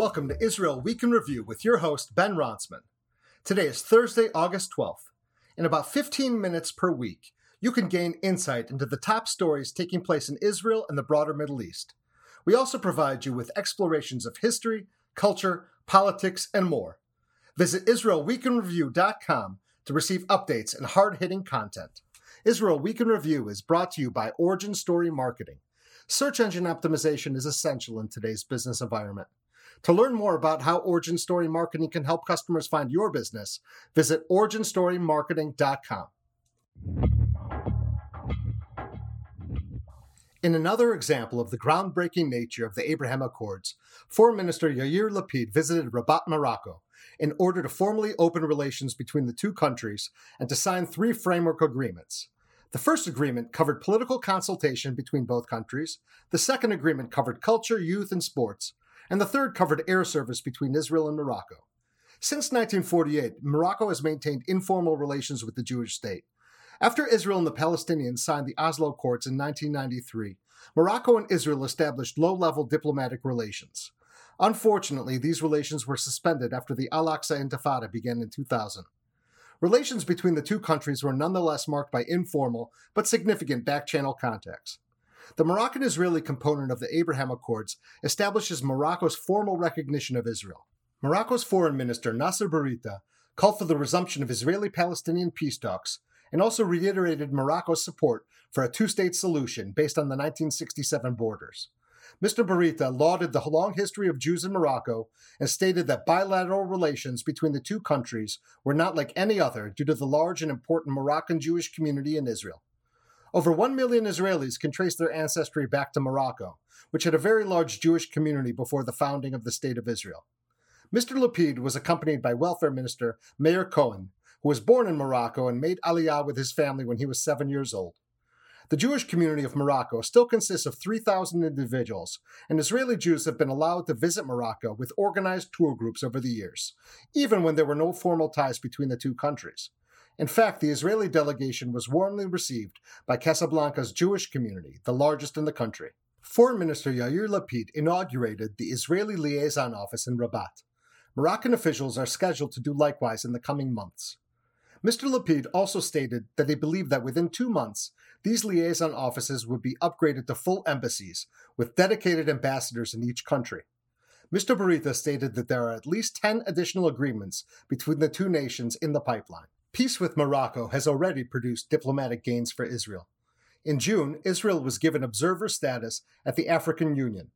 Welcome to Israel Week in Review with your host, Ben Rontzman. Today is Thursday, August 12th. In about 15 minutes per week, you can gain insight into the top stories taking place in Israel and the broader Middle East. We also provide you with explorations of history, culture, politics, and more. Visit IsraelWeekInReview.com to receive updates and hard hitting content. Israel Week in Review is brought to you by Origin Story Marketing. Search engine optimization is essential in today's business environment. To learn more about how Origin Story Marketing can help customers find your business, visit originstorymarketing.com. In another example of the groundbreaking nature of the Abraham Accords, Foreign Minister Yair Lapid visited Rabat, Morocco, in order to formally open relations between the two countries and to sign three framework agreements. The first agreement covered political consultation between both countries, the second agreement covered culture, youth, and sports, and the third covered air service between Israel and Morocco. Since 1948, Morocco has maintained informal relations with the Jewish state. After Israel and the Palestinians signed the Oslo Accords in 1993, Morocco and Israel established low level diplomatic relations. Unfortunately, these relations were suspended after the Al Aqsa Intifada began in 2000. Relations between the two countries were nonetheless marked by informal but significant back channel contacts. The Moroccan Israeli component of the Abraham Accords establishes Morocco's formal recognition of Israel. Morocco's foreign minister, Nasser Bourita, called for the resumption of Israeli Palestinian peace talks and also reiterated Morocco's support for a two state solution based on the 1967 borders. Mr. Bourita lauded the long history of Jews in Morocco and stated that bilateral relations between the two countries were not like any other due to the large and important Moroccan Jewish community in Israel. Over 1 million Israelis can trace their ancestry back to Morocco, which had a very large Jewish community before the founding of the State of Israel. Mr. Lapid was accompanied by Welfare Minister Meir Cohen, who was born in Morocco and made Aliyah with his family when he was seven years old. The Jewish community of Morocco still consists of 3,000 individuals, and Israeli Jews have been allowed to visit Morocco with organized tour groups over the years, even when there were no formal ties between the two countries. In fact, the Israeli delegation was warmly received by Casablanca's Jewish community, the largest in the country. Foreign Minister Yair Lapid inaugurated the Israeli Liaison Office in Rabat. Moroccan officials are scheduled to do likewise in the coming months. Mr. Lapid also stated that he believed that within two months, these liaison offices would be upgraded to full embassies with dedicated ambassadors in each country. Mr. Bourita stated that there are at least 10 additional agreements between the two nations in the pipeline. Peace with Morocco has already produced diplomatic gains for Israel. In June, Israel was given observer status at the African Union.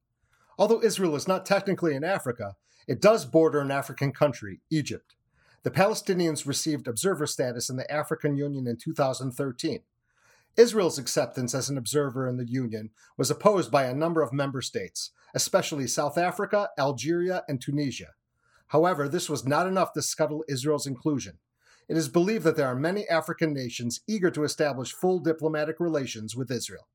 Although Israel is not technically in Africa, it does border an African country, Egypt. The Palestinians received observer status in the African Union in 2013. Israel's acceptance as an observer in the Union was opposed by a number of member states, especially South Africa, Algeria, and Tunisia. However, this was not enough to scuttle Israel's inclusion. It is believed that there are many African nations eager to establish full diplomatic relations with Israel.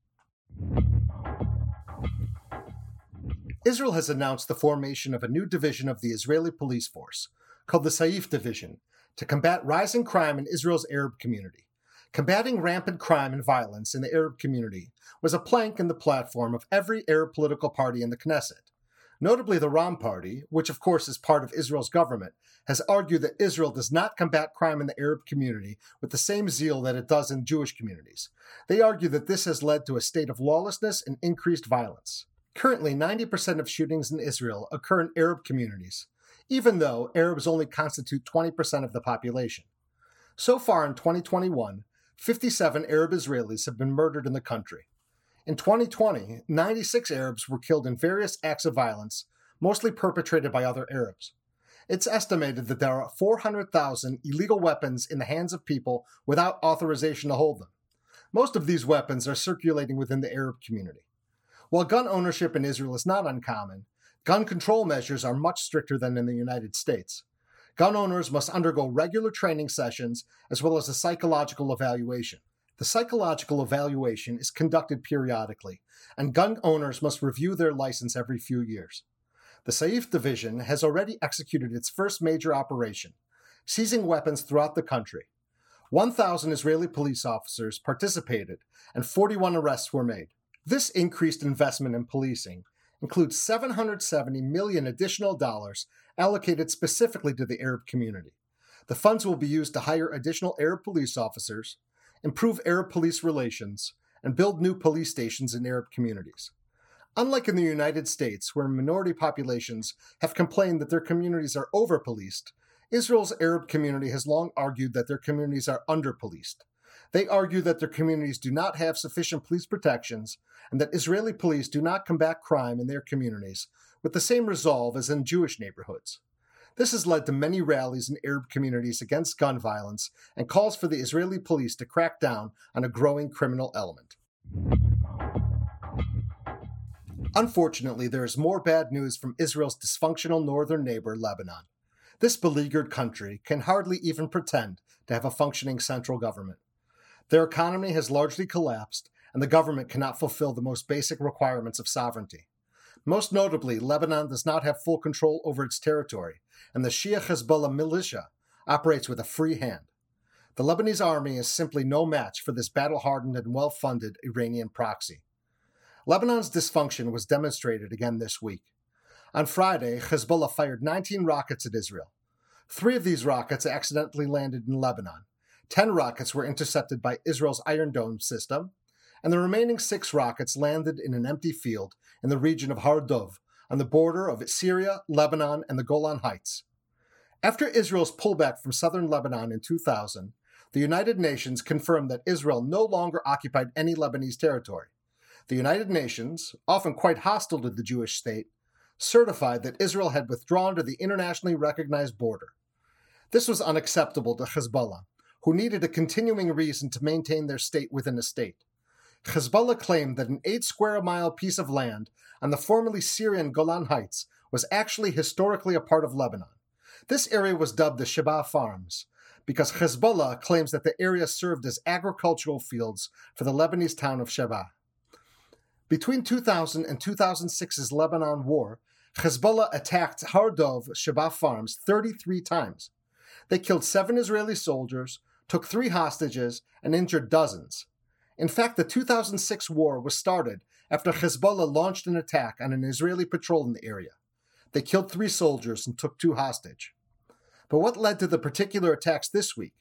Israel has announced the formation of a new division of the Israeli police force, called the Saif Division to combat rising crime in Israel's Arab community. Combating rampant crime and violence in the Arab community was a plank in the platform of every Arab political party in the Knesset. Notably, the Ram Party, which of course is part of Israel's government, has argued that Israel does not combat crime in the Arab community with the same zeal that it does in Jewish communities. They argue that this has led to a state of lawlessness and increased violence. Currently, 90% of shootings in Israel occur in Arab communities, even though Arabs only constitute 20% of the population. So far in 2021, 57 Arab Israelis have been murdered in the country. In 2020, 96 Arabs were killed in various acts of violence, mostly perpetrated by other Arabs. It's estimated that there are 400,000 illegal weapons in the hands of people without authorization to hold them. Most of these weapons are circulating within the Arab community. While gun ownership in Israel is not uncommon, Gun control measures are much stricter than in the United States. Gun owners must undergo regular training sessions as well as a psychological evaluation. The psychological evaluation is conducted periodically, and gun owners must review their license every few years. The Saif Division has already executed its first major operation, seizing weapons throughout the country. 1,000 Israeli police officers participated, and 41 arrests were made. This increased investment in policing includes 770 million additional dollars allocated specifically to the Arab community. The funds will be used to hire additional Arab police officers, improve Arab police relations, and build new police stations in Arab communities. Unlike in the United States, where minority populations have complained that their communities are over policed, Israel's Arab community has long argued that their communities are under policed. They argue that their communities do not have sufficient police protections and that Israeli police do not combat crime in their communities with the same resolve as in Jewish neighborhoods. This has led to many rallies in Arab communities against gun violence and calls for the Israeli police to crack down on a growing criminal element. Unfortunately, there is more bad news from Israel's dysfunctional northern neighbor, Lebanon. This beleaguered country can hardly even pretend to have a functioning central government. Their economy has largely collapsed, and the government cannot fulfill the most basic requirements of sovereignty. Most notably, Lebanon does not have full control over its territory, and the Shia Hezbollah militia operates with a free hand. The Lebanese army is simply no match for this battle hardened and well funded Iranian proxy. Lebanon's dysfunction was demonstrated again this week. On Friday, Hezbollah fired 19 rockets at Israel. Three of these rockets accidentally landed in Lebanon. Ten rockets were intercepted by Israel's Iron Dome system, and the remaining six rockets landed in an empty field in the region of Har Dov, on the border of Syria, Lebanon, and the Golan Heights. After Israel's pullback from southern Lebanon in 2000, the United Nations confirmed that Israel no longer occupied any Lebanese territory. The United Nations, often quite hostile to the Jewish state, certified that Israel had withdrawn to the internationally recognized border. This was unacceptable to Hezbollah, who needed a continuing reason to maintain their state within a state. Hezbollah claimed that an eight square mile piece of land on the formerly Syrian Golan Heights was actually historically a part of Lebanon. This area was dubbed the Sheba Farms because Hezbollah claims that the area served as agricultural fields for the Lebanese town of Sheba. Between 2000 and 2006's Lebanon War, Hezbollah attacked Har Dov Sheba Farms 33 times. They killed seven Israeli soldiers, took three hostages, and injured dozens. In fact, the 2006 war was started after Hezbollah launched an attack on an Israeli patrol in the area. They killed three soldiers and took two hostage. But what led to the particular attacks this week?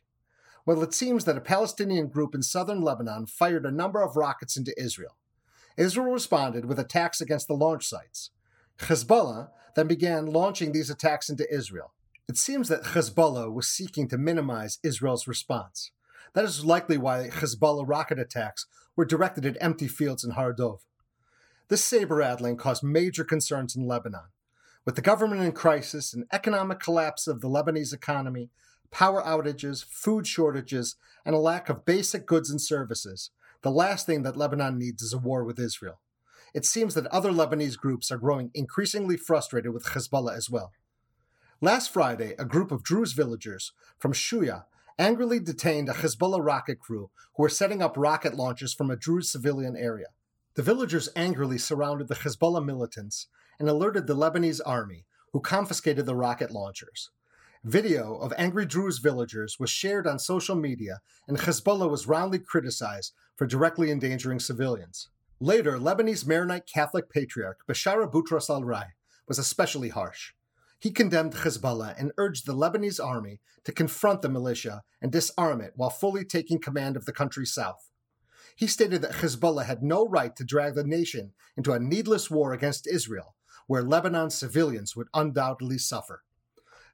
Well, it seems that a Palestinian group in southern Lebanon fired a number of rockets into Israel. Israel responded with attacks against the launch sites. Hezbollah then began launching these attacks into Israel. It seems that Hezbollah was seeking to minimize Israel's response. That is likely why Hezbollah rocket attacks were directed at empty fields in Har Dov. This saber rattling caused major concerns in Lebanon. With the government in crisis and economic collapse of the Lebanese economy, power outages, food shortages, and a lack of basic goods and services, the last thing that Lebanon needs is a war with Israel. It seems that other Lebanese groups are growing increasingly frustrated with Hezbollah as well. Last Friday, a group of Druze villagers from Shuya angrily detained a Hezbollah rocket crew who were setting up rocket launchers from a Druze civilian area. The villagers angrily surrounded the Hezbollah militants and alerted the Lebanese army, who confiscated the rocket launchers. Video of angry Druze villagers was shared on social media, and Hezbollah was roundly criticized for directly endangering civilians. Later, Lebanese Maronite Catholic Patriarch Bashar Boutros al Rai was especially harsh. He condemned Hezbollah and urged the Lebanese army to confront the militia and disarm it while fully taking command of the country's south. He stated that Hezbollah had no right to drag the nation into a needless war against Israel, where Lebanon's civilians would undoubtedly suffer.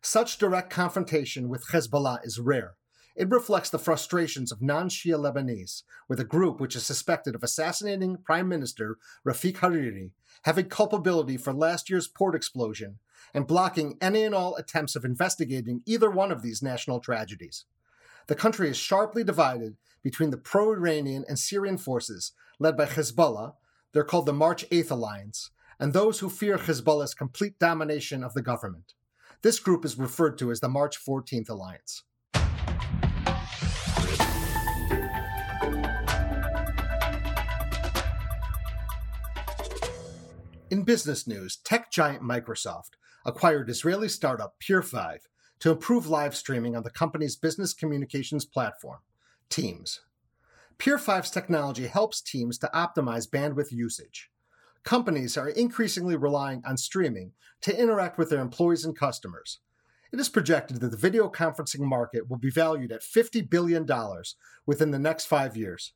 Such direct confrontation with Hezbollah is rare. It reflects the frustrations of non Shia Lebanese, with a group which is suspected of assassinating Prime Minister Rafik Hariri, having culpability for last year's port explosion, and blocking any and all attempts of investigating either one of these national tragedies. The country is sharply divided between the pro Iranian and Syrian forces led by Hezbollah, they're called the March 8th Alliance, and those who fear Hezbollah's complete domination of the government. This group is referred to as the March 14th Alliance. In business news, tech giant Microsoft acquired Israeli startup Peer5 to improve live streaming on the company's business communications platform, Teams. Peer5's technology helps teams to optimize bandwidth usage. companies are increasingly relying on streaming to interact with their employees and customers. It is projected that the video conferencing market will be valued at $50 billion within the next five years.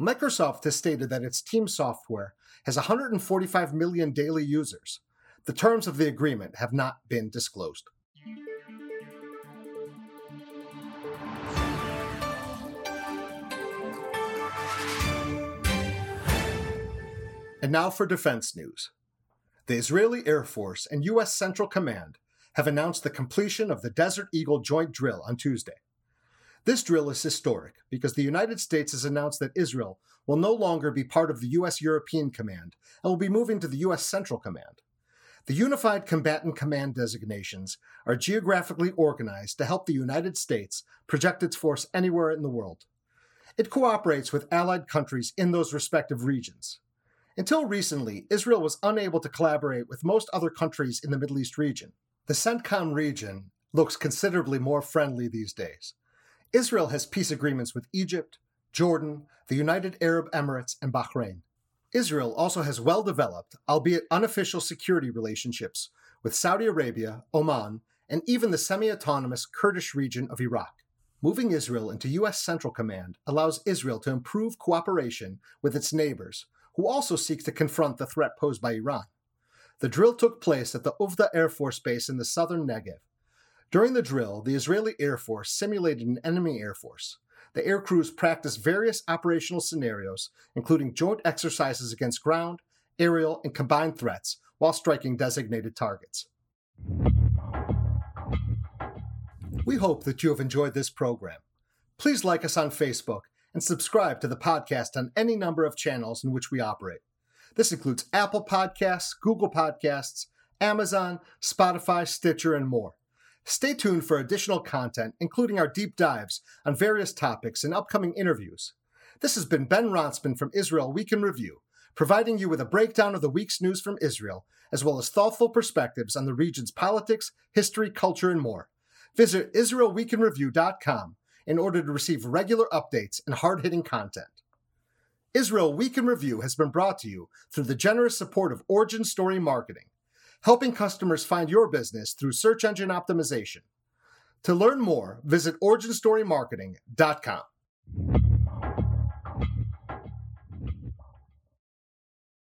Microsoft has stated that its Teams software has 145 million daily users. The terms of the agreement have not been disclosed. And now for defense news. The Israeli Air Force and U.S. Central Command have announced the completion of the Desert Eagle joint drill on Tuesday. This drill is historic because the United States has announced that Israel will no longer be part of the U.S. European Command and will be moving to the U.S. Central Command. The Unified Combatant Command designations are geographically organized to help the United States project its force anywhere in the world. It cooperates with allied countries in those respective regions. Until recently, Israel was unable to collaborate with most other countries in the Middle East region. The CENTCOM region looks considerably more friendly these days. Israel has peace agreements with Egypt, Jordan, the United Arab Emirates, and Bahrain. Israel also has well developed, albeit unofficial, security relationships with Saudi Arabia, Oman, and even the semi autonomous Kurdish region of Iraq. Moving Israel into U.S. Central Command allows Israel to improve cooperation with its neighbors, who also seek to confront the threat posed by Iran. The drill took place at the Uvda Air Force Base in the southern Negev. During the drill, the Israeli Air Force simulated an enemy air force. The air crews practiced various operational scenarios, including joint exercises against ground, aerial, and combined threats, while striking designated targets. We hope that you have enjoyed this program. Please like us on Facebook and subscribe to the podcast on any number of channels in which we operate. This includes Apple Podcasts, Google Podcasts, Amazon, Spotify, Stitcher, and more. Stay tuned for additional content, including our deep dives on various topics and upcoming interviews. This has been Ben Ronspun from Israel Week in Review, providing you with a breakdown of the week's news from Israel, as well as thoughtful perspectives on the region's politics, history, culture, and more. Visit IsraelWeekinReview.com in order to receive regular updates and hard hitting content. Israel Week in Review has been brought to you through the generous support of Origin Story Marketing, helping customers find your business through search engine optimization. To learn more, visit originstorymarketing.com.